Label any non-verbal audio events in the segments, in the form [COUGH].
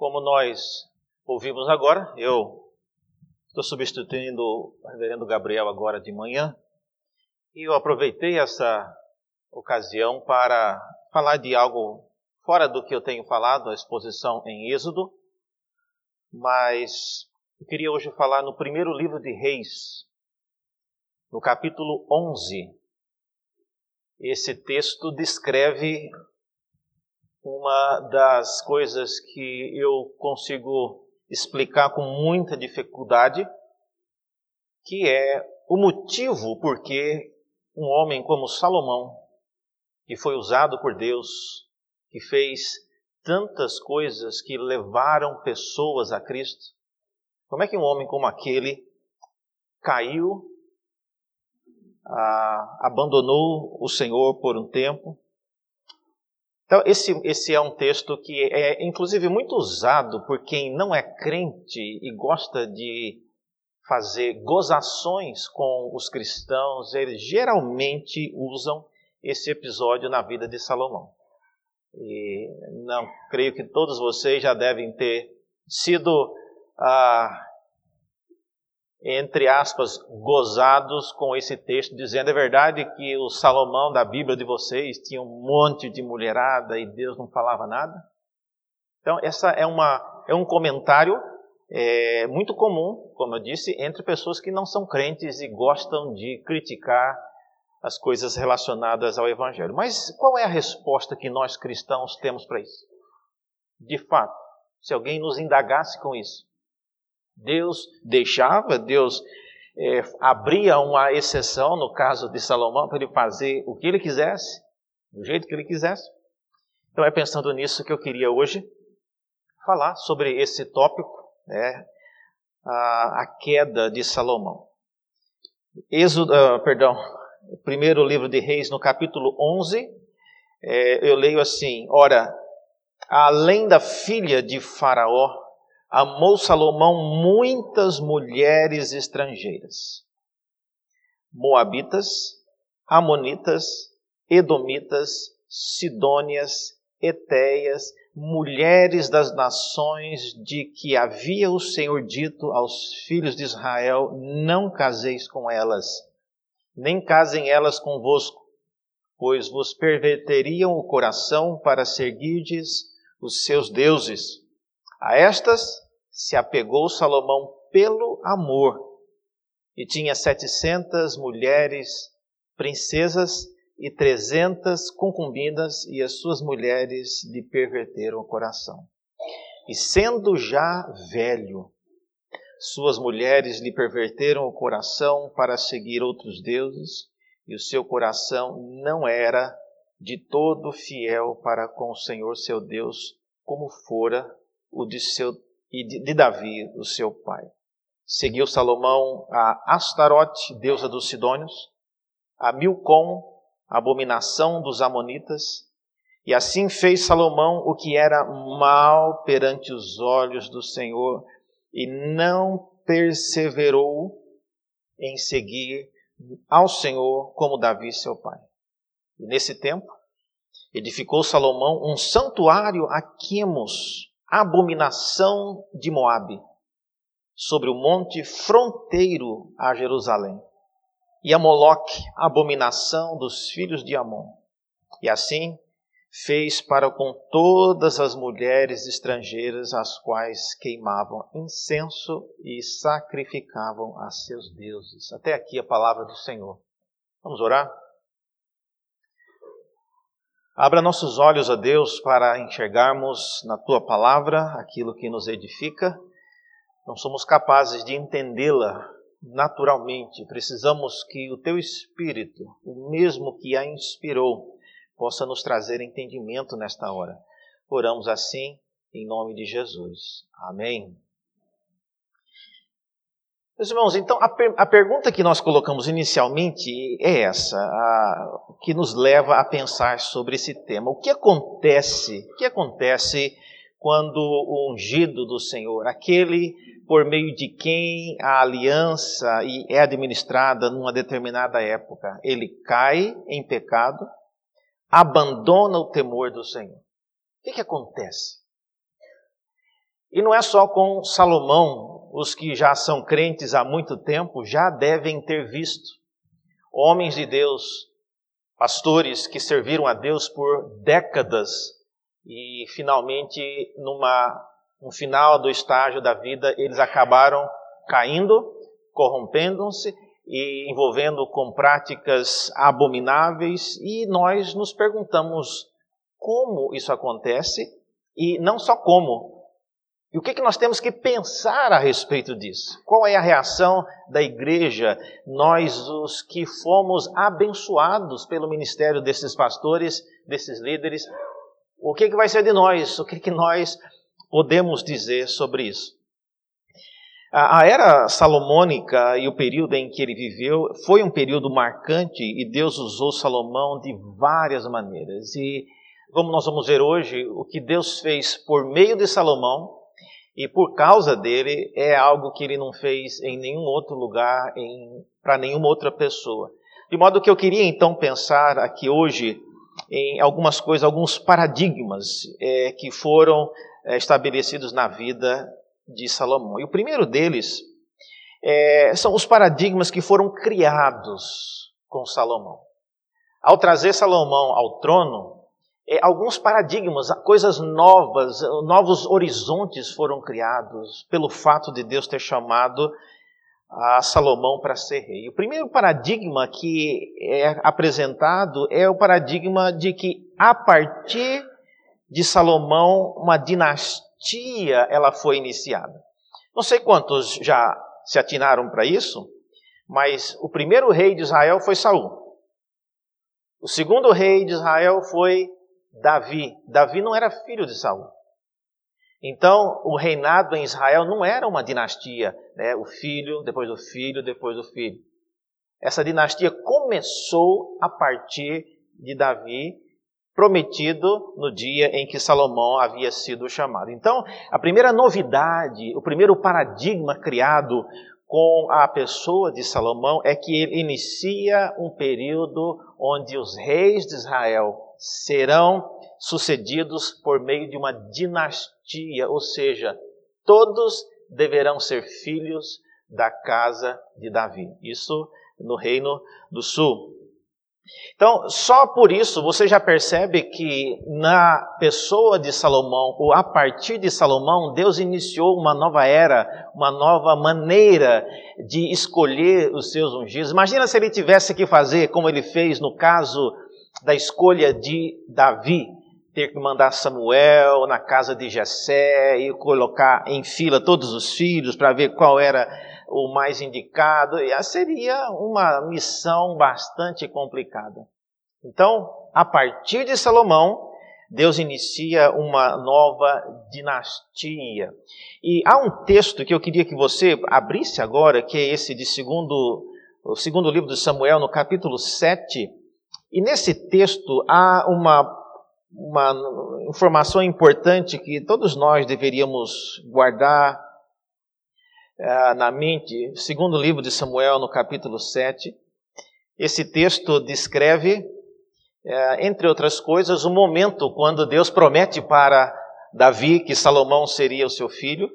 Como nós ouvimos agora, eu estou substituindo o reverendo Gabriel agora de manhã, e eu aproveitei essa ocasião para falar de algo fora do que eu tenho falado, a exposição em Êxodo, mas eu queria hoje falar no primeiro livro de Reis, no capítulo 11. Esse texto descreve uma das coisas que eu consigo explicar com muita dificuldade, que é o motivo por que um homem como Salomão, que foi usado por Deus, que fez tantas coisas que levaram pessoas a Cristo, como é que um homem como aquele caiu, ah, abandonou o Senhor por um tempo, então, esse, esse é um texto que é, inclusive, muito usado por quem não é crente e gosta de fazer gozações com os cristãos. Eles geralmente usam esse episódio na vida de Salomão. E não creio que todos vocês já devem ter sido ah, entre aspas, gozados com esse texto, dizendo é verdade que o Salomão da Bíblia de vocês tinha um monte de mulherada e Deus não falava nada? Então, essa é, uma, é um comentário é, muito comum, como eu disse, entre pessoas que não são crentes e gostam de criticar as coisas relacionadas ao Evangelho. Mas qual é a resposta que nós cristãos temos para isso? De fato, se alguém nos indagasse com isso, Deus deixava, Deus é, abria uma exceção no caso de Salomão para ele fazer o que ele quisesse, do jeito que ele quisesse. Então é pensando nisso que eu queria hoje falar sobre esse tópico, né, a, a queda de Salomão. Êxodo, uh, perdão, primeiro livro de Reis, no capítulo 11, é, eu leio assim: Ora, além da filha de Faraó, amou Salomão muitas mulheres estrangeiras, moabitas, amonitas, edomitas, sidônias, etéias, mulheres das nações de que havia o Senhor dito aos filhos de Israel: Não caseis com elas, nem casem elas convosco, pois vos perverteriam o coração para seguirdes os seus deuses a estas se apegou Salomão pelo amor, e tinha setecentas mulheres princesas e trezentas concubinas, e as suas mulheres lhe perverteram o coração. E sendo já velho, suas mulheres lhe perverteram o coração para seguir outros deuses, e o seu coração não era de todo fiel para com o Senhor seu Deus, como fora o de, seu, e de, Davi, o seu pai. Seguiu Salomão a Astarote, deusa dos Sidônios, a Milcom, abominação dos Amonitas, e assim fez Salomão o que era mal perante os olhos do Senhor, e não perseverou em seguir ao Senhor como Davi, seu pai. E nesse tempo, edificou Salomão um santuário a Quemos, abominação de Moabe, sobre o monte fronteiro a Jerusalém, e a Moloque, abominação dos filhos de Amon. E assim fez para com todas as mulheres estrangeiras as quais queimavam incenso e sacrificavam a seus deuses. Até aqui a palavra do Senhor. Vamos orar? Abra nossos olhos a Deus para enxergarmos na tua palavra aquilo que nos edifica. Não somos capazes de entendê-la naturalmente. Precisamos que o teu espírito, o mesmo que a inspirou, possa nos trazer entendimento nesta hora. Oramos assim em nome de Jesus. Amém. Meus irmãos, então a, per a, pergunta que nós colocamos inicialmente é essa, a, que nos leva a pensar sobre esse tema. O que acontece? O que acontece quando o ungido do Senhor, aquele por meio de quem a aliança é administrada numa determinada época, ele cai em pecado, abandona o temor do Senhor? O que, que acontece? E não é só com Salomão, os que já são crentes há muito tempo já devem ter visto. Homens de Deus, pastores que serviram a Deus por décadas e finalmente numa no final do estágio da vida eles acabaram caindo, corrompendo-se e envolvendo com práticas abomináveis e nós nos perguntamos como isso acontece e não só como, e o que, que nós temos que pensar a respeito disso? Qual é a reação da igreja, nós os que fomos abençoados pelo ministério desses pastores, desses líderes? O que, que vai ser de nós? O que, que nós podemos dizer sobre isso? A era salomônica e o período em que ele viveu foi um período marcante e Deus usou Salomão de várias maneiras. E como nós vamos ver hoje, o que Deus fez por meio de Salomão e por causa dele é algo que ele não fez em nenhum outro lugar, para nenhuma outra pessoa. De modo que eu queria então pensar aqui hoje em algumas coisas, alguns paradigmas é, que foram é, estabelecidos na vida de Salomão. E o primeiro deles é, são os paradigmas que foram criados com Salomão. Ao trazer Salomão ao trono, alguns paradigmas, coisas novas, novos horizontes foram criados pelo fato de Deus ter chamado a Salomão para ser rei. O primeiro paradigma que é apresentado é o paradigma de que a partir de Salomão uma dinastia ela foi iniciada. Não sei quantos já se atinaram para isso, mas o primeiro rei de Israel foi Saul. O segundo rei de Israel foi Davi. Davi não era filho de Saul. Então, o reinado em Israel não era uma dinastia, né? o filho, depois do filho, depois do filho. Essa dinastia começou a partir de Davi, prometido no dia em que Salomão havia sido chamado. Então, a primeira novidade, o primeiro paradigma criado com a pessoa de Salomão é que ele inicia um período onde os reis de Israel serão sucedidos por meio de uma dinastia, ou seja, todos deverão ser filhos da casa de Davi. Isso no Reino do Sul. Então, só por isso você já percebe que na pessoa de Salomão, ou a partir de Salomão, Deus iniciou uma nova era, uma nova maneira de escolher os seus ungidos. Imagina se ele tivesse que fazer como ele fez no caso da escolha de Davi, ter que mandar Samuel na casa de Jessé e colocar em fila todos os filhos para ver qual era o mais indicado, seria uma missão bastante complicada. Então, a partir de Salomão, Deus inicia uma nova dinastia. E há um texto que eu queria que você abrisse agora, que é esse de segundo, o segundo livro de Samuel, no capítulo 7, e nesse texto há uma, uma informação importante que todos nós deveríamos guardar uh, na mente. Segundo o livro de Samuel, no capítulo 7, esse texto descreve, uh, entre outras coisas, o momento quando Deus promete para Davi que Salomão seria o seu filho.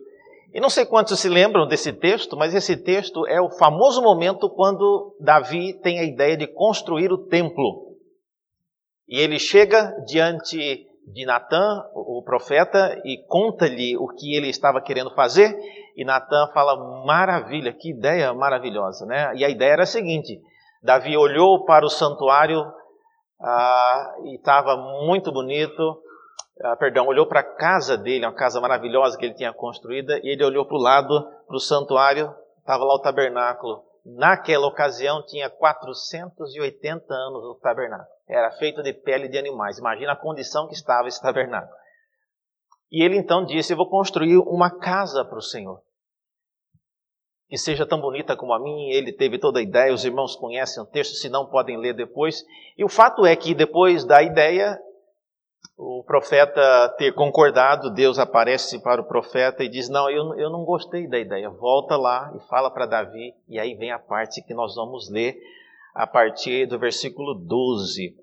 E não sei quantos se lembram desse texto, mas esse texto é o famoso momento quando Davi tem a ideia de construir o templo. E ele chega diante de Natã, o profeta, e conta-lhe o que ele estava querendo fazer. E Natã fala: maravilha, que ideia maravilhosa, né? E a ideia era a seguinte: Davi olhou para o santuário ah, e estava muito bonito. Ah, perdão, olhou para a casa dele, uma casa maravilhosa que ele tinha construída, e ele olhou para o lado, para o santuário, estava lá o tabernáculo. Naquela ocasião tinha 480 anos o tabernáculo era feito de pele de animais. Imagina a condição que estava esse tabernáculo. E ele então disse: Eu vou construir uma casa para o Senhor. Que seja tão bonita como a minha. Ele teve toda a ideia, os irmãos conhecem o texto, se não podem ler depois. E o fato é que depois da ideia, o profeta ter concordado, Deus aparece para o profeta e diz: Não, eu, eu não gostei da ideia. Volta lá e fala para Davi. E aí vem a parte que nós vamos ler a partir do versículo 12.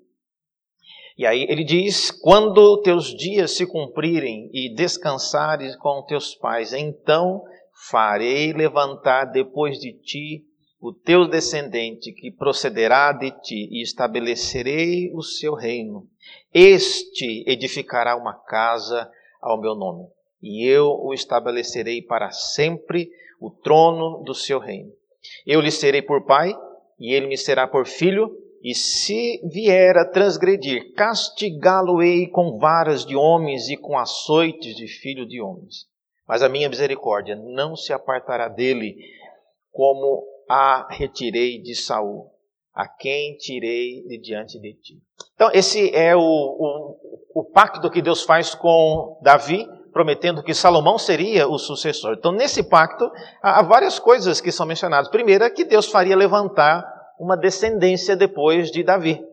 E aí ele diz: Quando teus dias se cumprirem e descansares com teus pais, então farei levantar depois de ti o teu descendente que procederá de ti e estabelecerei o seu reino. Este edificará uma casa ao meu nome, e eu o estabelecerei para sempre o trono do seu reino. Eu lhe serei por pai, e ele me será por filho, e se vier a transgredir, castigá-lo-ei com varas de homens e com açoites de filho de homens. Mas a minha misericórdia não se apartará dele, como a retirei de Saul, a quem tirei de diante de ti. Então, esse é o, o, o pacto que Deus faz com Davi, prometendo que Salomão seria o sucessor. Então, nesse pacto, há várias coisas que são mencionadas. Primeiro, é que Deus faria levantar uma descendência depois de Davi.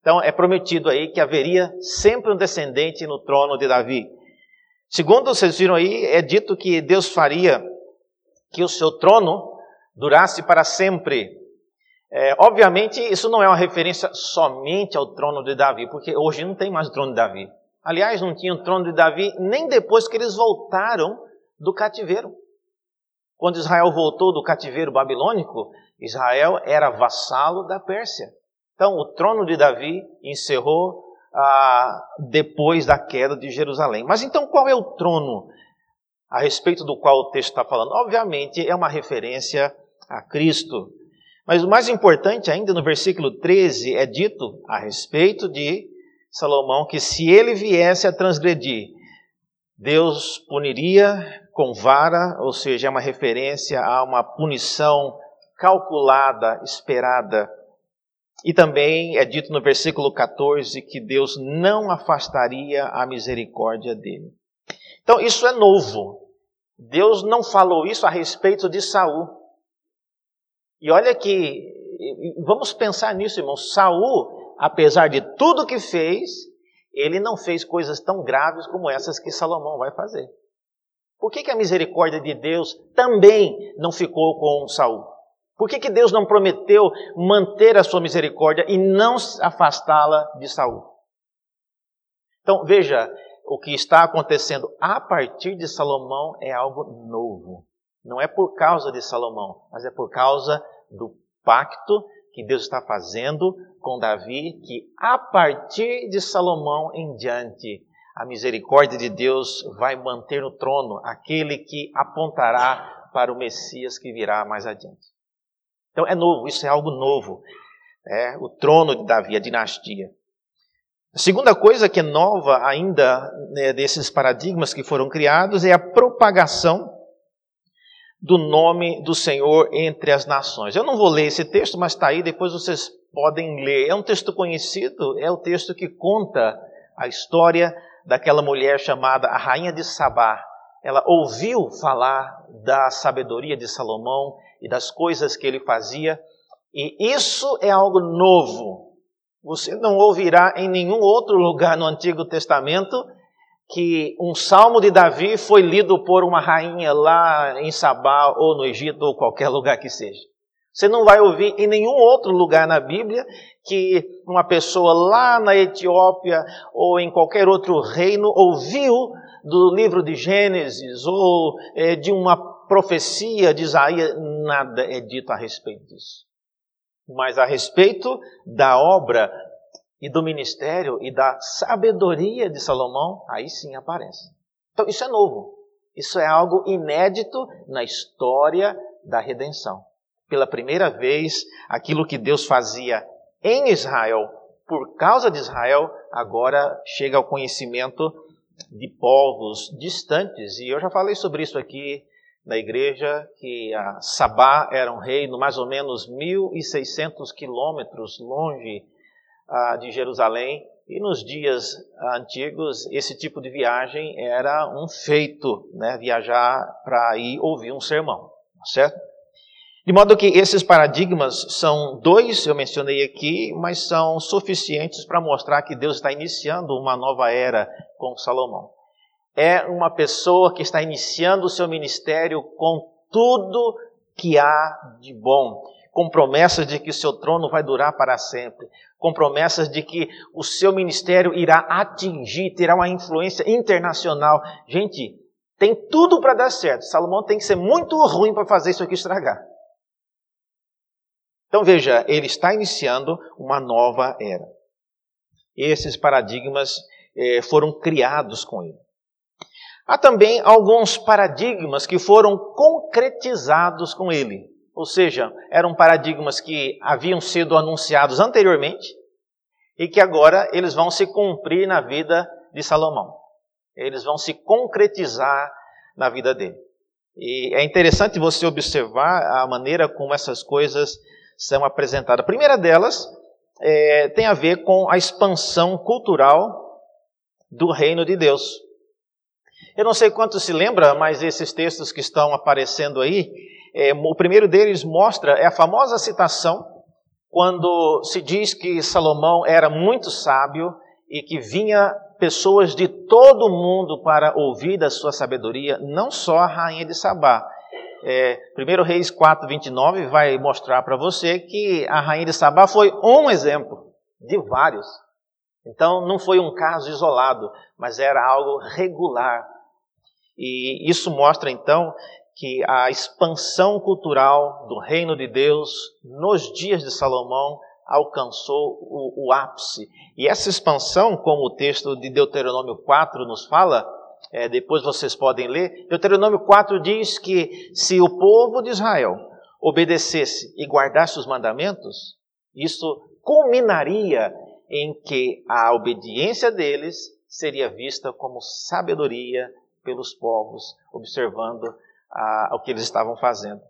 Então, é prometido aí que haveria sempre um descendente no trono de Davi. Segundo, vocês viram aí, é dito que Deus faria que o seu trono durasse para sempre. É, obviamente, isso não é uma referência somente ao trono de Davi, porque hoje não tem mais o trono de Davi. Aliás, não tinha o trono de Davi nem depois que eles voltaram do cativeiro. Quando Israel voltou do cativeiro babilônico, Israel era vassalo da Pérsia. Então, o trono de Davi encerrou ah, depois da queda de Jerusalém. Mas então, qual é o trono a respeito do qual o texto está falando? Obviamente, é uma referência a Cristo. Mas o mais importante ainda, no versículo 13, é dito a respeito de Salomão que se ele viesse a transgredir, Deus puniria com vara, ou seja, é uma referência a uma punição calculada, esperada. E também é dito no versículo 14 que Deus não afastaria a misericórdia dele. Então, isso é novo. Deus não falou isso a respeito de Saul. E olha que, vamos pensar nisso, irmão. Saul, apesar de tudo que fez, ele não fez coisas tão graves como essas que Salomão vai fazer. Por que, que a misericórdia de Deus também não ficou com Saul? Por que, que Deus não prometeu manter a sua misericórdia e não afastá-la de Saul? Então, veja, o que está acontecendo a partir de Salomão é algo novo. Não é por causa de Salomão, mas é por causa do pacto que Deus está fazendo com Davi, que a partir de Salomão em diante, a misericórdia de Deus vai manter no trono aquele que apontará para o Messias que virá mais adiante. Então é novo, isso é algo novo. É o trono de Davi, a dinastia. A segunda coisa que é nova ainda né, desses paradigmas que foram criados é a propagação do nome do Senhor entre as nações. Eu não vou ler esse texto, mas está aí, depois vocês podem ler. É um texto conhecido, é o texto que conta a história daquela mulher chamada a Rainha de Sabá. Ela ouviu falar da sabedoria de Salomão e das coisas que ele fazia, e isso é algo novo. Você não ouvirá em nenhum outro lugar no Antigo Testamento que um salmo de Davi foi lido por uma rainha lá em Sabá ou no Egito ou qualquer lugar que seja. Você não vai ouvir em nenhum outro lugar na Bíblia que uma pessoa lá na Etiópia ou em qualquer outro reino ouviu do livro de Gênesis ou é, de uma profecia de Isaías, nada é dito a respeito disso. Mas a respeito da obra e do ministério e da sabedoria de Salomão, aí sim aparece. Então isso é novo. Isso é algo inédito na história da redenção. Pela primeira vez, aquilo que Deus fazia em Israel, por causa de Israel, agora chega ao conhecimento de povos distantes. E eu já falei sobre isso aqui na igreja, que a Sabá era um reino mais ou menos 1.600 quilômetros longe de Jerusalém. E nos dias antigos, esse tipo de viagem era um feito, né? viajar para ir ouvir um sermão, tá certo? De modo que esses paradigmas são dois, eu mencionei aqui, mas são suficientes para mostrar que Deus está iniciando uma nova era com Salomão. É uma pessoa que está iniciando o seu ministério com tudo que há de bom com promessas de que o seu trono vai durar para sempre, com promessas de que o seu ministério irá atingir, terá uma influência internacional. Gente, tem tudo para dar certo. Salomão tem que ser muito ruim para fazer isso aqui estragar. Então veja, ele está iniciando uma nova era. Esses paradigmas eh, foram criados com ele. Há também alguns paradigmas que foram concretizados com ele. Ou seja, eram paradigmas que haviam sido anunciados anteriormente e que agora eles vão se cumprir na vida de Salomão. Eles vão se concretizar na vida dele. E é interessante você observar a maneira como essas coisas são apresentadas. A primeira delas é, tem a ver com a expansão cultural do reino de Deus. Eu não sei quanto se lembra, mas esses textos que estão aparecendo aí, é, o primeiro deles mostra, é a famosa citação, quando se diz que Salomão era muito sábio e que vinha pessoas de todo o mundo para ouvir da sua sabedoria, não só a rainha de Sabá. É, 1 Reis 4, 29 vai mostrar para você que a rainha de Sabá foi um exemplo de vários. Então não foi um caso isolado, mas era algo regular e isso mostra então que a expansão cultural do reino de Deus nos dias de Salomão alcançou o, o ápice. E essa expansão, como o texto de Deuteronômio 4 nos fala, é, depois vocês podem ler, Deuteronômio 4 diz que se o povo de Israel obedecesse e guardasse os mandamentos, isso culminaria em que a obediência deles seria vista como sabedoria pelos povos, observando ah, o que eles estavam fazendo.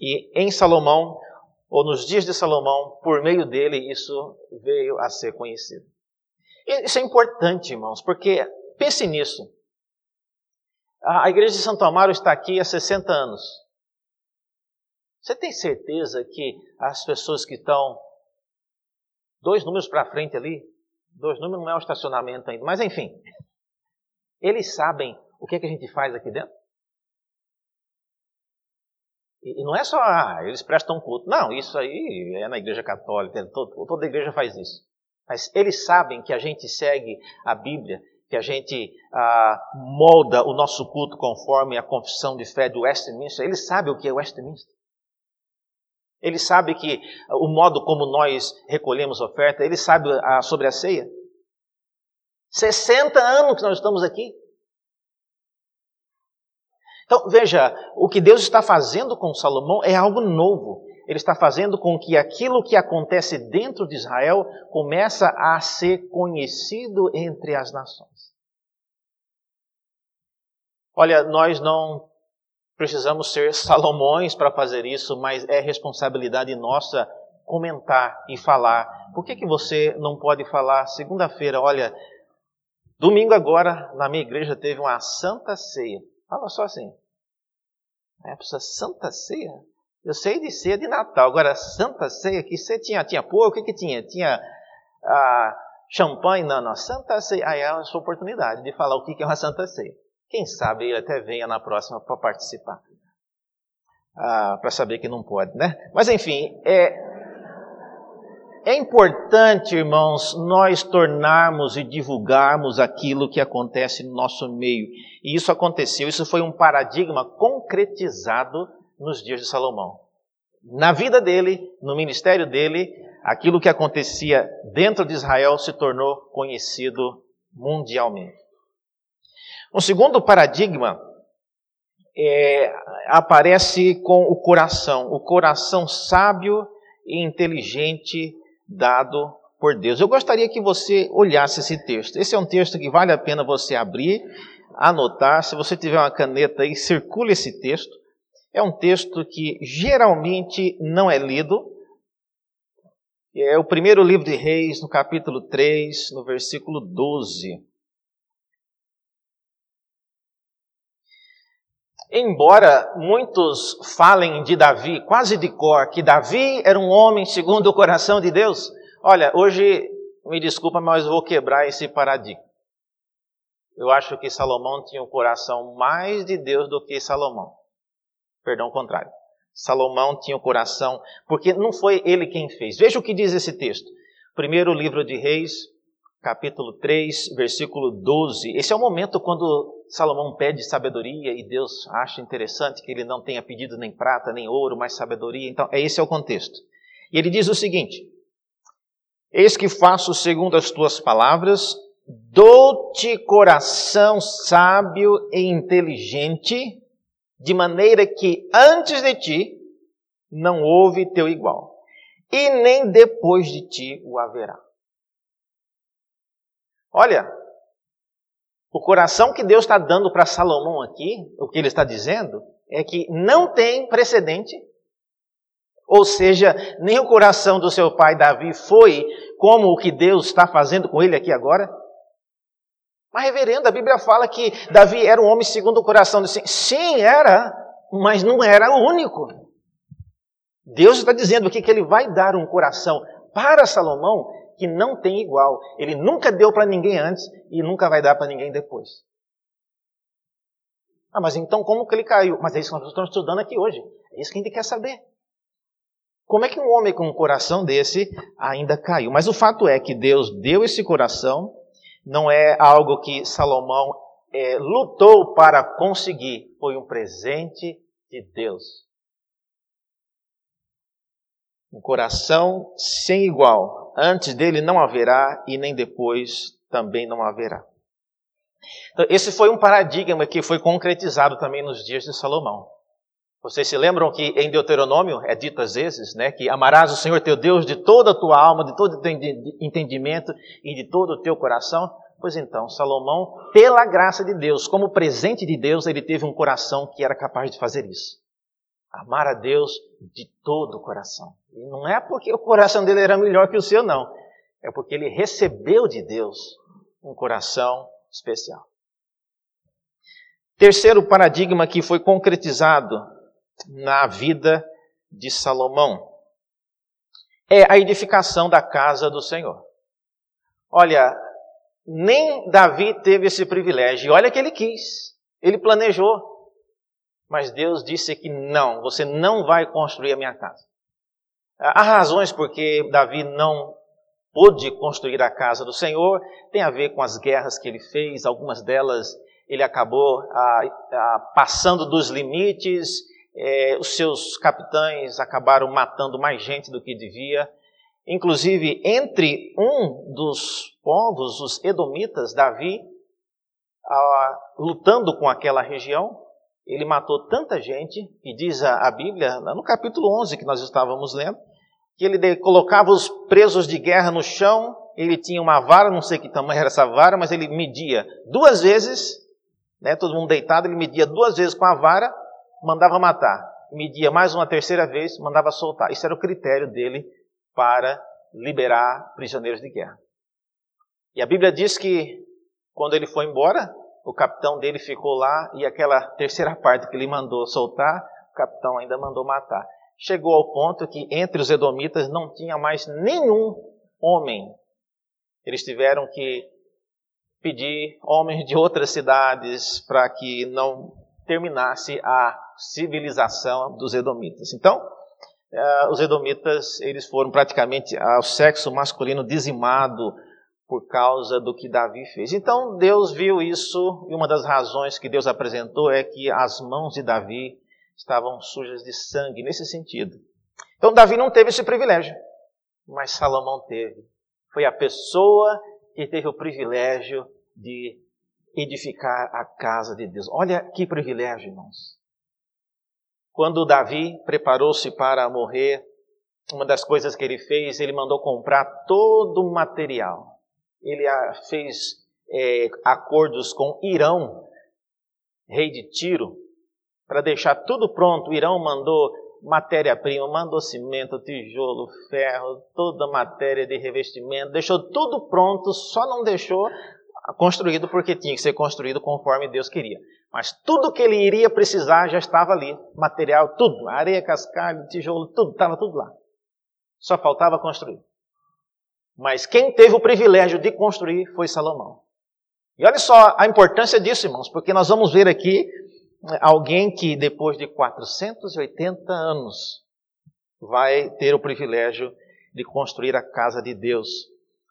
E em Salomão, ou nos dias de Salomão, por meio dele, isso veio a ser conhecido. E isso é importante, irmãos, porque pense nisso. A igreja de Santo Amaro está aqui há 60 anos. Você tem certeza que as pessoas que estão dois números para frente ali, dois números não é o estacionamento ainda, mas enfim, eles sabem o que, é que a gente faz aqui dentro? E, não é só, ah, eles prestam culto. Não, isso aí é na igreja católica, todo, toda igreja faz isso. Mas eles sabem que a gente segue a Bíblia, que a gente ah, molda o nosso culto conforme a confissão de fé do Westminster. Eles sabem o que é Westminster. Eles sabem que o modo como nós recolhemos oferta, eles sabem ah, sobre a ceia. 60 anos que nós estamos aqui. Então, veja, o que Deus está fazendo com Salomão é algo novo. Ele está fazendo com que aquilo que acontece dentro de Israel começa a ser conhecido entre as nações. Olha, nós não precisamos ser Salomões para fazer isso, mas é responsabilidade nossa comentar e falar. Por que, que você não pode falar segunda-feira? Olha, domingo agora na minha igreja teve uma santa ceia. Fala só assim. É, precisa Santa Ceia? Eu sei de ceia de Natal, agora Santa Ceia, que você tinha? Tinha porco? O que, que tinha? Tinha ah, champanhe? Não, não. Santa Ceia. Aí é a sua oportunidade de falar o que, que é uma Santa Ceia. Quem sabe ele até venha na próxima para participar. Ah, para saber que não pode, né? Mas enfim, é, é importante, irmãos, nós tornarmos e divulgarmos aquilo que acontece no nosso meio. E isso aconteceu, isso foi um paradigma concretizado nos dias de Salomão. Na vida dele, no ministério dele, aquilo que acontecia dentro de Israel se tornou conhecido mundialmente. Um segundo paradigma é, aparece com o coração, o coração sábio e inteligente dado por Deus. Eu gostaria que você olhasse esse texto. Esse é um texto que vale a pena você abrir, anotar. Se você tiver uma caneta aí, circule esse texto. É um texto que geralmente não é lido. É o primeiro livro de Reis, no capítulo 3, no versículo 12. Embora muitos falem de Davi, quase de cor, que Davi era um homem segundo o coração de Deus, olha, hoje, me desculpa, mas vou quebrar esse paradigma. Eu acho que Salomão tinha o um coração mais de Deus do que Salomão. Perdão, o contrário. Salomão tinha o coração, porque não foi ele quem fez. Veja o que diz esse texto. Primeiro livro de Reis, capítulo 3, versículo 12. Esse é o momento quando Salomão pede sabedoria e Deus acha interessante que ele não tenha pedido nem prata, nem ouro, mas sabedoria. Então, é esse é o contexto. E ele diz o seguinte: Eis que faço segundo as tuas palavras, dou-te coração sábio e inteligente, de maneira que antes de ti não houve teu igual, e nem depois de ti o haverá. Olha, o coração que Deus está dando para Salomão aqui, o que ele está dizendo, é que não tem precedente. Ou seja, nem o coração do seu pai Davi foi como o que Deus está fazendo com ele aqui agora. Mas, reverendo, a Bíblia fala que Davi era um homem segundo o coração. Sim, sim, era, mas não era o único. Deus está dizendo aqui que ele vai dar um coração para Salomão que não tem igual. Ele nunca deu para ninguém antes e nunca vai dar para ninguém depois. Ah, mas então como que ele caiu? Mas é isso que nós estamos estudando aqui hoje. É isso que a gente quer saber. Como é que um homem com um coração desse ainda caiu? Mas o fato é que Deus deu esse coração não é algo que Salomão é, lutou para conseguir, foi um presente de Deus. Um coração sem igual. Antes dele não haverá e nem depois também não haverá. Então, esse foi um paradigma que foi concretizado também nos dias de Salomão. Vocês se lembram que em Deuteronômio é dito às vezes, né, que amarás o Senhor teu Deus de toda a tua alma, de todo o teu entendimento e de todo o teu coração? Pois então, Salomão, pela graça de Deus, como presente de Deus, ele teve um coração que era capaz de fazer isso. Amar a Deus de todo o coração. E não é porque o coração dele era melhor que o seu, não. É porque ele recebeu de Deus um coração especial. Terceiro paradigma que foi concretizado na vida de Salomão é a edificação da casa do Senhor. Olha, nem Davi teve esse privilégio. Olha que ele quis, ele planejou. Mas Deus disse que não, você não vai construir a minha casa. Há razões porque Davi não pôde construir a casa do Senhor, tem a ver com as guerras que ele fez, algumas delas ele acabou passando dos limites é, os seus capitães acabaram matando mais gente do que devia. Inclusive, entre um dos povos, os Edomitas, Davi, lutando com aquela região, ele matou tanta gente, e diz a, a Bíblia, no capítulo 11 que nós estávamos lendo, que ele colocava os presos de guerra no chão, ele tinha uma vara, não sei que tamanho era essa vara, mas ele media duas vezes, né, todo mundo deitado, ele media duas vezes com a vara, mandava matar. Media mais uma terceira vez, mandava soltar. Isso era o critério dele para liberar prisioneiros de guerra. E a Bíblia diz que quando ele foi embora, o capitão dele ficou lá e aquela terceira parte que ele mandou soltar, o capitão ainda mandou matar. Chegou ao ponto que entre os edomitas não tinha mais nenhum homem. Eles tiveram que pedir homens de outras cidades para que não terminasse a civilização dos edomitas. Então, uh, os edomitas eles foram praticamente ao sexo masculino dizimado por causa do que Davi fez. Então Deus viu isso e uma das razões que Deus apresentou é que as mãos de Davi estavam sujas de sangue nesse sentido. Então Davi não teve esse privilégio, mas Salomão teve. Foi a pessoa que teve o privilégio de edificar a casa de Deus. Olha que privilégio, irmãos. Quando Davi preparou-se para morrer, uma das coisas que ele fez, ele mandou comprar todo o material. Ele fez é, acordos com Irão, rei de Tiro, para deixar tudo pronto. Irão mandou matéria-prima, mandou cimento, tijolo, ferro, toda matéria de revestimento, deixou tudo pronto, só não deixou construído porque tinha que ser construído conforme Deus queria. Mas tudo que ele iria precisar já estava ali, material, tudo, areia, cascalho, tijolo, tudo, estava tudo lá. Só faltava construir. Mas quem teve o privilégio de construir foi Salomão. E olha só a importância disso, irmãos, porque nós vamos ver aqui alguém que depois de 480 anos vai ter o privilégio de construir a casa de Deus.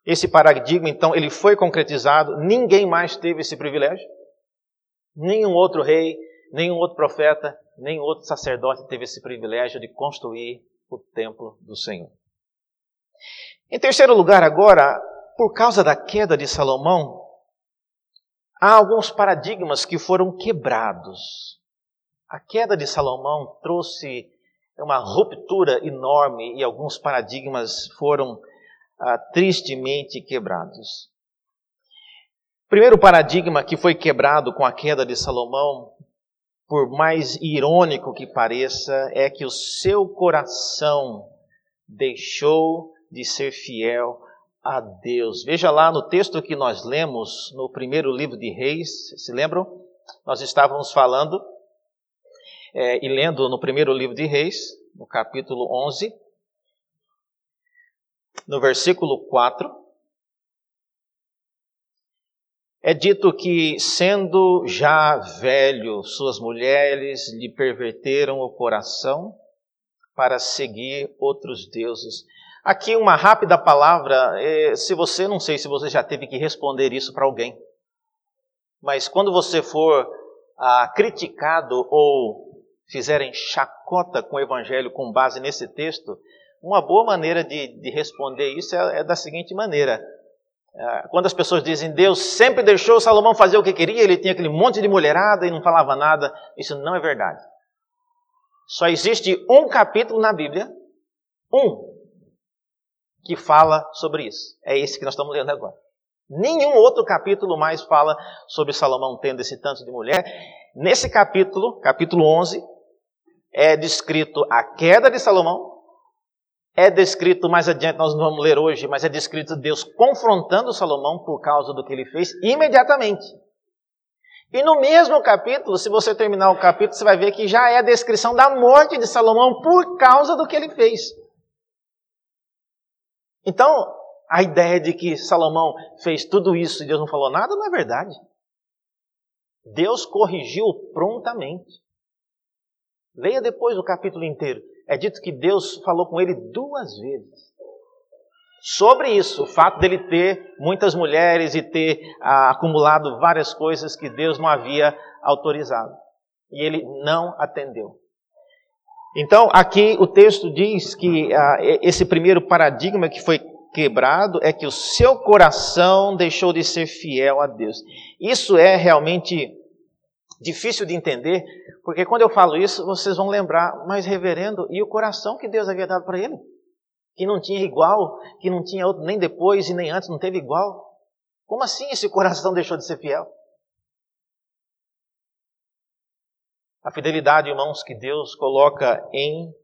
Esse paradigma, então, ele foi concretizado, ninguém mais teve esse privilégio. Nenhum outro rei, nenhum outro profeta, nenhum outro sacerdote teve esse privilégio de construir o templo do Senhor. Em terceiro lugar, agora, por causa da queda de Salomão, há alguns paradigmas que foram quebrados. A queda de Salomão trouxe uma ruptura enorme e alguns paradigmas foram ah, tristemente quebrados. O primeiro paradigma que foi quebrado com a queda de Salomão, por mais irônico que pareça, é que o seu coração deixou de ser fiel a Deus. Veja lá no texto que nós lemos no primeiro livro de Reis, se lembram? Nós estávamos falando é, e lendo no primeiro livro de Reis, no capítulo 11, no versículo 4, é dito que, sendo já velho, suas mulheres lhe perverteram o coração para seguir outros deuses. Aqui uma rápida palavra, é, se você, não sei se você já teve que responder isso para alguém, mas quando você for ah, criticado ou fizerem chacota com o evangelho com base nesse texto, uma boa maneira de, de responder isso é, é, da seguinte maneira. Ah, quando as pessoas dizem Deus sempre deixou Salomão fazer o que queria, ele tinha aquele monte de mulherada e não falava nada, isso não é verdade. Só existe um capítulo na Bíblia, um, que fala sobre isso. É esse que nós estamos lendo agora. Nenhum outro capítulo mais fala sobre Salomão tendo esse tanto de mulher. Nesse capítulo, capítulo 11, é descrito a queda de Salomão, é descrito mais adiante, nós não vamos ler hoje, mas é descrito Deus confrontando Salomão por causa do que ele fez imediatamente. E no mesmo capítulo, se você terminar o capítulo, você vai ver que já é a descrição da morte de Salomão por causa do que ele fez. Então, a ideia de que Salomão fez tudo isso e Deus não falou nada não é verdade. Deus corrigiu prontamente. Leia depois o capítulo inteiro. É dito que Deus falou com ele duas vezes. Sobre isso, o fato dele ter muitas mulheres e ter ah, acumulado várias coisas que Deus não havia autorizado. E ele não atendeu. Então, aqui o texto diz que ah, esse primeiro paradigma que foi quebrado é que o seu coração deixou de ser fiel a Deus. Isso é realmente difícil de entender, porque quando eu falo isso, vocês vão lembrar, mas reverendo, e o coração que Deus havia dado para ele? Que não tinha igual, que não tinha outro, nem depois e nem antes, não teve igual. Como assim esse coração deixou de ser fiel? A fidelidade, irmãos, que Deus coloca em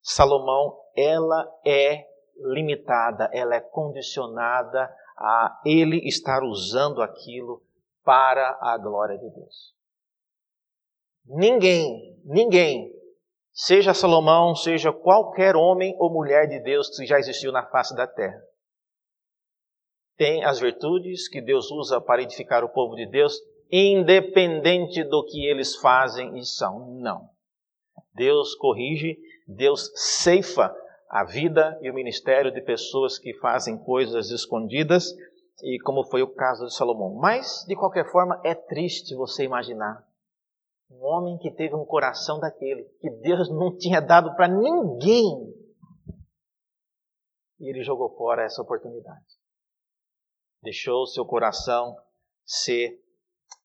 Salomão, ela é limitada, ela é condicionada a ele estar usando aquilo para a glória de Deus. Ninguém, ninguém, seja Salomão, seja qualquer homem ou mulher de Deus que já existiu na face da terra, tem as virtudes que Deus usa para edificar o povo de Deus independente do que eles fazem e são. Não. Deus corrige, Deus ceifa a vida e o ministério de pessoas que fazem coisas escondidas, e como foi o caso de Salomão. Mas, de qualquer forma, é triste você imaginar um homem que teve um coração daquele, que Deus não tinha dado para ninguém. E ele jogou fora essa oportunidade. Deixou seu coração ser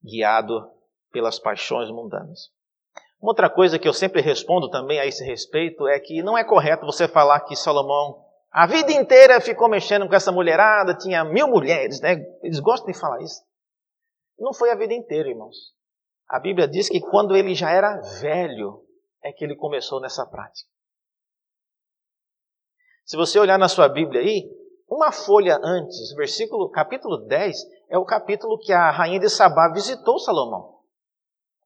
guiado pelas paixões mundanas. Uma outra coisa que eu sempre respondo também a esse respeito é que não é correto você falar que Salomão a vida inteira ficou mexendo com essa mulherada, tinha mil mulheres, né? Eles gostam de falar isso. Não foi a vida inteira, irmãos. A Bíblia diz que quando ele já era velho, é que ele começou nessa prática. Se você olhar na sua Bíblia aí, uma folha antes, versículo, capítulo 10, é o capítulo que a rainha de Sabá visitou Salomão.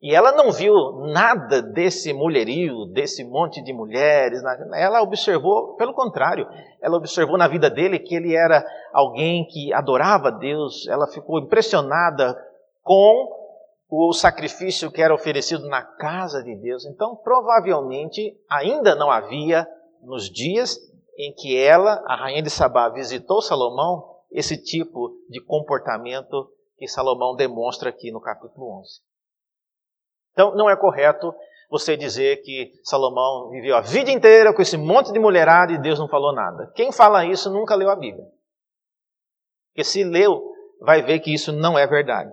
E ela não viu nada desse mulherio, desse monte de mulheres. Ela observou, pelo contrário, ela observou na vida dele que ele era alguém que adorava Deus. Ela ficou impressionada com o sacrifício que era oferecido na casa de Deus. Então, provavelmente, ainda não havia, nos dias em que ela, a rainha de Sabá, visitou Salomão, esse tipo de comportamento que Salomão demonstra aqui no capítulo 11. Então, não é correto você dizer que Salomão viveu a vida inteira com esse monte de mulherada e Deus não falou nada. Quem fala isso nunca leu a Bíblia. Porque se leu, vai ver que isso não é verdade.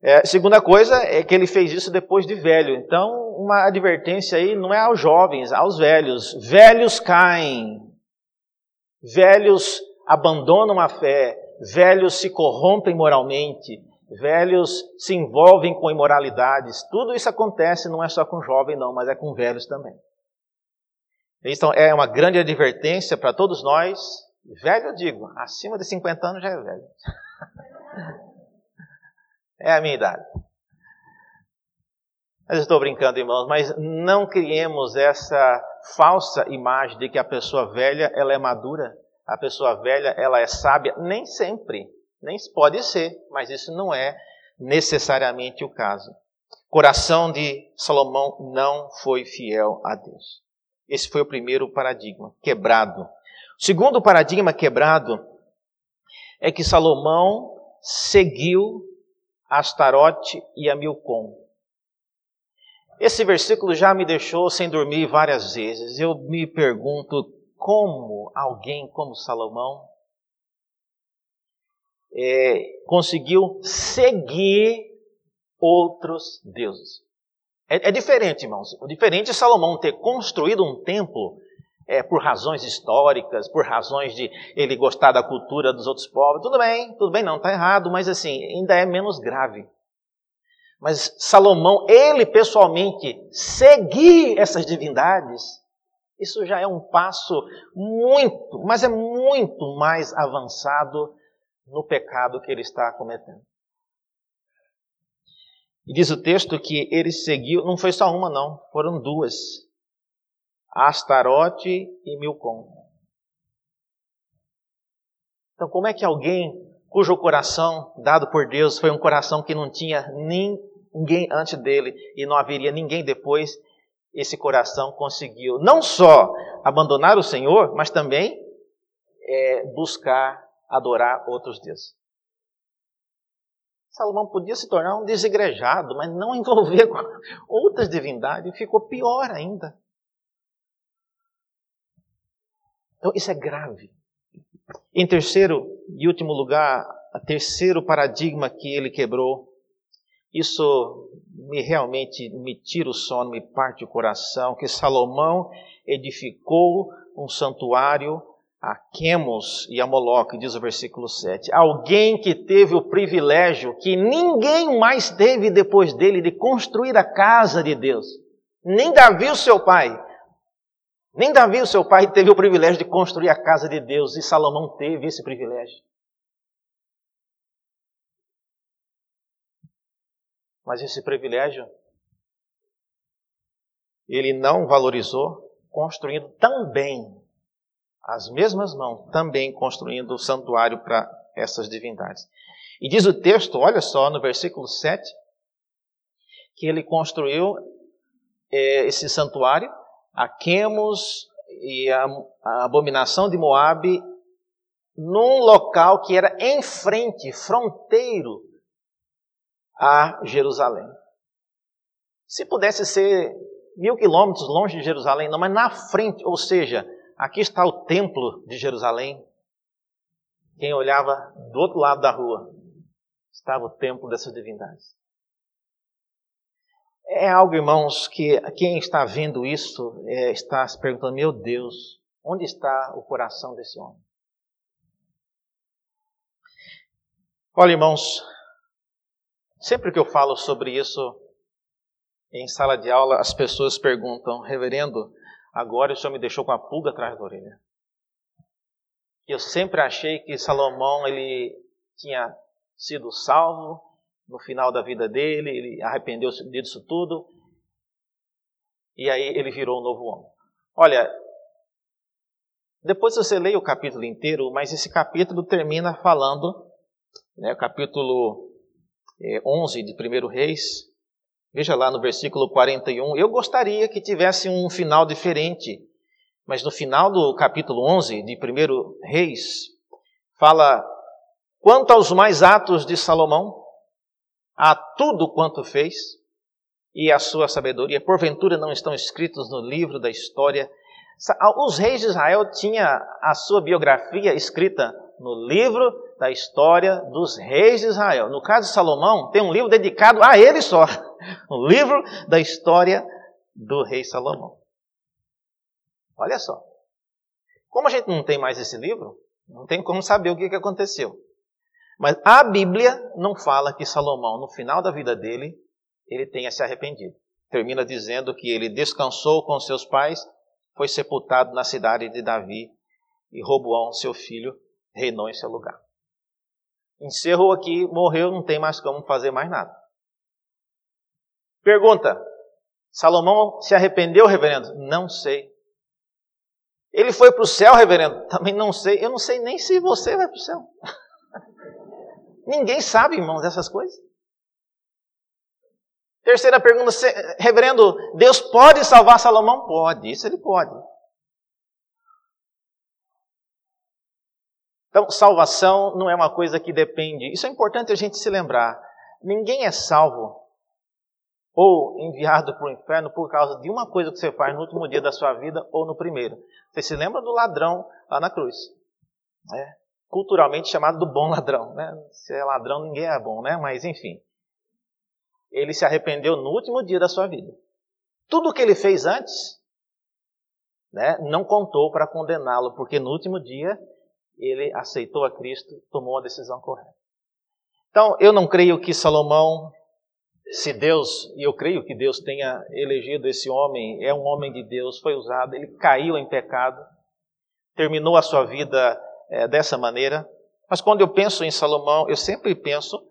É, segunda coisa é que ele fez isso depois de velho. Então, uma advertência aí não é aos jovens, aos velhos. Velhos caem. Velhos abandonam a fé. Velhos se corrompem moralmente. Velhos se envolvem com imoralidades. Tudo isso acontece não é só com jovem, não, mas é com velhos também. Então, é uma grande advertência para todos nós. Velho, eu digo, acima de 50 anos já é velho. [LAUGHS] É a minha idade. Mas estou brincando, irmãos, mas não criemos essa falsa imagem de que a pessoa velha ela é madura, a pessoa velha ela é sábia. Nem sempre, nem pode ser, mas isso não é necessariamente o caso. Coração de Salomão não foi fiel a Deus. Esse foi o primeiro paradigma quebrado. O segundo paradigma quebrado é que Salomão seguiu Astarote e a Milcom. Esse versículo já me deixou sem dormir várias vezes. Eu me pergunto como alguém como Salomão é, conseguiu seguir outros deuses. É, é, diferente, irmãos. O diferente é Salomão ter construído um templo é, por razões históricas, por razões de ele gostar da cultura dos outros povos. Tudo bem, tudo bem, não está errado, mas assim, ainda é menos grave. Mas Salomão, ele pessoalmente, seguir essas divindades, isso já é um passo muito, mas é muito mais avançado no pecado que ele está cometendo. E diz o texto que ele seguiu, não foi só uma, não, foram duas. Astarote e Milcom. Então, como é que alguém cujo coração dado por Deus foi um coração que não tinha ninguém antes dele e não haveria ninguém depois, esse coração conseguiu não só abandonar o Senhor, mas também é, buscar adorar outros deuses. Salomão podia se tornar um desigrejado, mas não envolver com [LAUGHS] outras divindades, ficou pior ainda. Então, isso é grave. Em terceiro e último lugar, o terceiro paradigma que ele quebrou, isso me realmente me tira o sono, me parte o coração, que Salomão edificou um santuário a Quemos e a Moloque, diz o versículo 7. Alguém que teve o privilégio que ninguém mais teve depois dele de construir a casa de Deus. Nem Davi, o seu pai, nem Davi, o seu pai, teve o privilégio de construir a casa de Deus e Salomão teve esse privilégio. Mas esse privilégio ele não valorizou, construindo também as mesmas mãos, também construindo o santuário para essas divindades. E diz o texto, olha só, no versículo 7, que ele construiu é, esse santuário a Quemos e a, a abominação de Moabe num local que era em frente, fronteiro a Jerusalém. Se pudesse ser mil quilômetros longe de Jerusalém, não, mas na frente, ou seja, aqui está o templo de Jerusalém. Quem olhava do outro lado da rua estava o templo dessas divindades. É algo, irmãos, que quem está vendo isso é, está se perguntando: meu Deus, onde está o coração desse homem? Olha, irmãos, sempre que eu falo sobre isso em sala de aula, as pessoas perguntam: reverendo, agora o senhor me deixou com a pulga atrás da orelha. Eu sempre achei que Salomão ele tinha sido salvo, no final da vida dele, ele arrependeu-se disso tudo, e aí ele virou um novo homem. Olha, depois você leia o capítulo inteiro, mas esse capítulo termina falando, né, o capítulo 11 de 1 Reis, veja lá no versículo 41. Eu gostaria que tivesse um final diferente, mas no final do capítulo 11 de 1 Reis, fala: quanto aos mais atos de Salomão, a tudo quanto fez, e a sua sabedoria, porventura não estão escritos no livro da história. Os reis de Israel tinham a sua biografia escrita no livro da história dos reis de Israel. No caso de Salomão, tem um livro dedicado a ele só. O [LAUGHS] livro da história do rei Salomão. Olha só. Como a gente não tem mais esse livro, não tem como saber o que aconteceu. Mas a Bíblia não fala que Salomão, no final da vida dele, ele tenha se arrependido. Termina dizendo que ele descansou com seus pais, foi sepultado na cidade de Davi e Roboão, seu filho, reinou em seu lugar. Encerrou aqui, morreu, não tem mais como fazer mais nada. Pergunta: Salomão se arrependeu, reverendo? Não sei. Ele foi para o céu, reverendo? Também não sei. Eu não sei nem se você vai para o céu. [LAUGHS] Ninguém sabe, irmãos, dessas coisas. Terceira pergunta, reverendo, Deus pode salvar Salomão? Pode, isso ele pode. Então, salvação não é uma coisa que depende. Isso é importante a gente se lembrar. Ninguém é salvo ou enviado para o inferno por causa de uma coisa que você faz no último dia da sua vida ou no primeiro. Você se lembra do ladrão lá na cruz? É, culturalmente chamado do bom ladrão. Né? Se é ladrão, ninguém é bom, né? mas enfim ele se arrependeu no último dia da sua vida. Tudo o que ele fez antes né, não contou para condená-lo, porque no último dia ele aceitou a Cristo, tomou a decisão correta. Então, eu não creio que Salomão, se Deus, e eu creio que Deus tenha elegido esse homem, é um homem de Deus, foi usado, ele caiu em pecado, terminou a sua vida é, dessa maneira. Mas quando eu penso em Salomão, eu sempre penso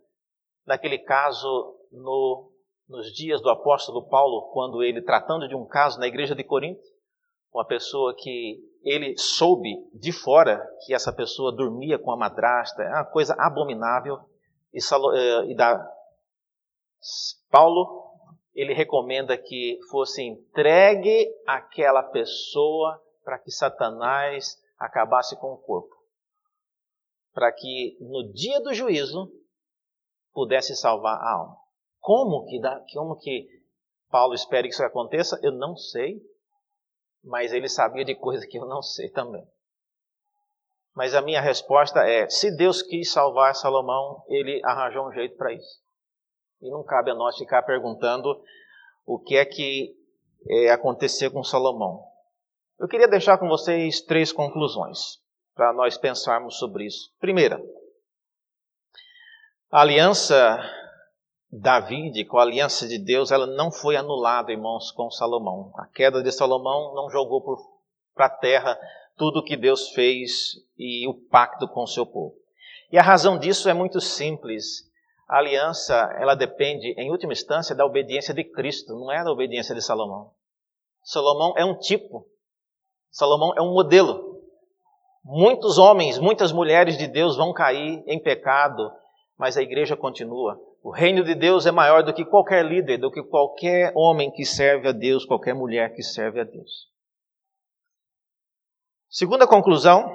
naquele caso no, nos dias do apóstolo Paulo, quando ele, tratando de um caso na igreja de Corinto, uma pessoa que ele soube de fora que essa pessoa dormia com a madrasta, é uma coisa abominável, e, eh, e da, Paulo ele recomenda que fosse entregue aquela pessoa para que Satanás acabasse com o corpo. Para que no dia do juízo pudesse salvar a alma. Como que, dá, como que Paulo espera que isso aconteça? Eu não sei, mas ele sabia de coisas que eu não sei também. Mas a minha resposta é: se Deus quis salvar Salomão, ele arranjou um jeito para isso. E não cabe a nós ficar perguntando o que é que é, aconteceu com Salomão. Eu queria deixar com vocês três conclusões para nós pensarmos sobre isso. Primeira, a aliança Davi, com a aliança de Deus, ela não foi anulada, irmãos, com Salomão. A queda de Salomão não jogou para a terra tudo o que Deus fez e o pacto com o seu povo. E a razão disso é muito simples. A aliança, ela depende, em última instância, da obediência de Cristo, não é da obediência de Salomão. Salomão é um tipo. Salomão é um modelo. Muitos homens, muitas mulheres de Deus vão cair em pecado, mas a igreja continua. O reino de Deus é maior do que qualquer líder, do que qualquer homem que serve a Deus, qualquer mulher que serve a Deus. Segunda conclusão,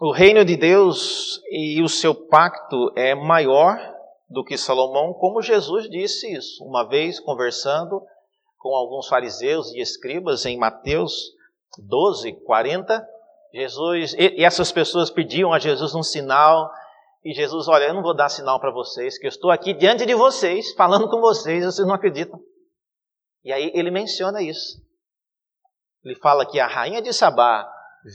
o reino de Deus e o seu pacto é maior do que Salomão, como Jesus disse isso, uma vez conversando com alguns fariseus e escribas em Mateus 12, 40. Jesus, e essas pessoas pediam a Jesus um sinal e Jesus, olha, eu não vou dar sinal para vocês, que eu estou aqui diante de vocês, falando com vocês, vocês não acreditam. E aí ele menciona isso. Ele fala que a rainha de Sabá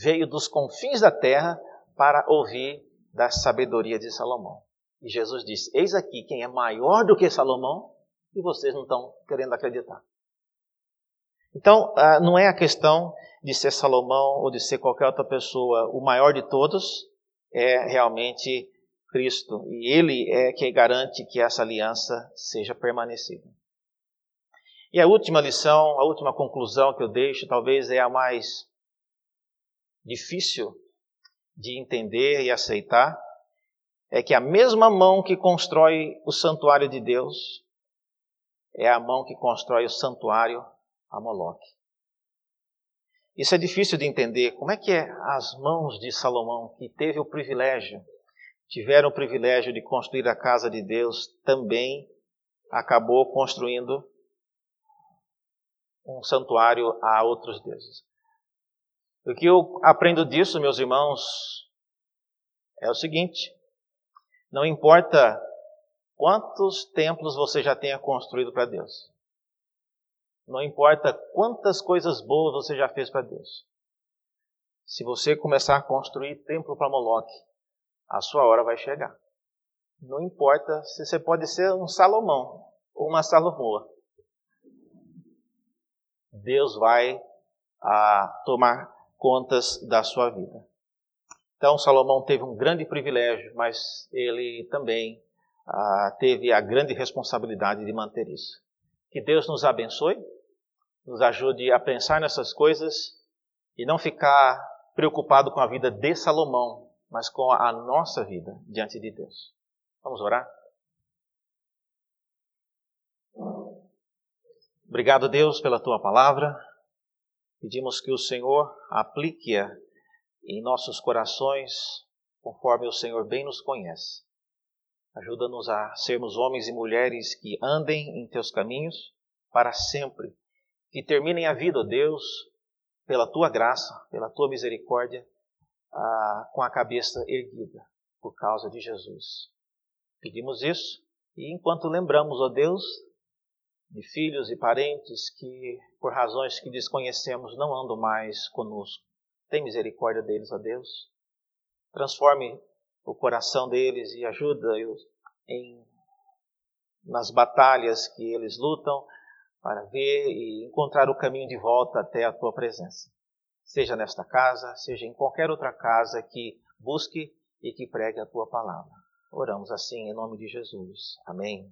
veio dos confins da terra para ouvir da sabedoria de Salomão. E Jesus disse: Eis aqui quem é maior do que Salomão, e vocês não estão querendo acreditar. Então, ah, não é a questão de ser Salomão ou de ser qualquer outra pessoa o maior de todos, é realmente Cristo, e Ele é quem garante que essa aliança seja permanecida. E a última lição, a última conclusão que eu deixo, talvez é a mais difícil de entender e aceitar, é que a mesma mão que constrói o santuário de Deus é a mão que constrói o santuário a Moloque. Isso é difícil de entender. Como é que é as mãos de Salomão, que teve o privilégio, tiveram o privilégio de construir a casa de Deus, também acabou construindo um santuário a outros deuses. O que eu aprendo disso, meus irmãos, é o seguinte: não importa quantos templos você já tenha construído para Deus, não importa quantas coisas boas você já fez para Deus, se você começar a construir templo para Moloque, a sua hora vai chegar. Não importa se você pode ser um Salomão ou uma Salomoa. Deus vai ah, tomar contas da sua vida. Então, Salomão teve um grande privilégio, mas ele também ah, teve a grande responsabilidade de manter isso. Que Deus nos abençoe, nos ajude a pensar nessas coisas e não ficar preocupado com a vida de Salomão, mas com a nossa vida diante de Deus. Vamos orar? Obrigado, Deus, pela tua palavra. Pedimos que o Senhor aplique-a em nossos corações, conforme o Senhor bem nos conhece. Ajuda-nos a sermos homens e mulheres que andem em teus caminhos para sempre, que terminem a vida, Deus, pela tua graça, pela tua misericórdia, ah, com a cabeça erguida, por causa de Jesus. Pedimos isso e enquanto lembramos, ó Deus, de filhos e parentes que, por razões que desconhecemos, não andam mais conosco. Tem misericórdia deles, ó Deus. Transforme o coração deles e ajuda-os em nas batalhas que eles lutam para ver e encontrar o caminho de volta até a tua presença. Seja nesta casa, seja em qualquer outra casa que busque e que pregue a tua palavra. Oramos assim em nome de Jesus. Amém.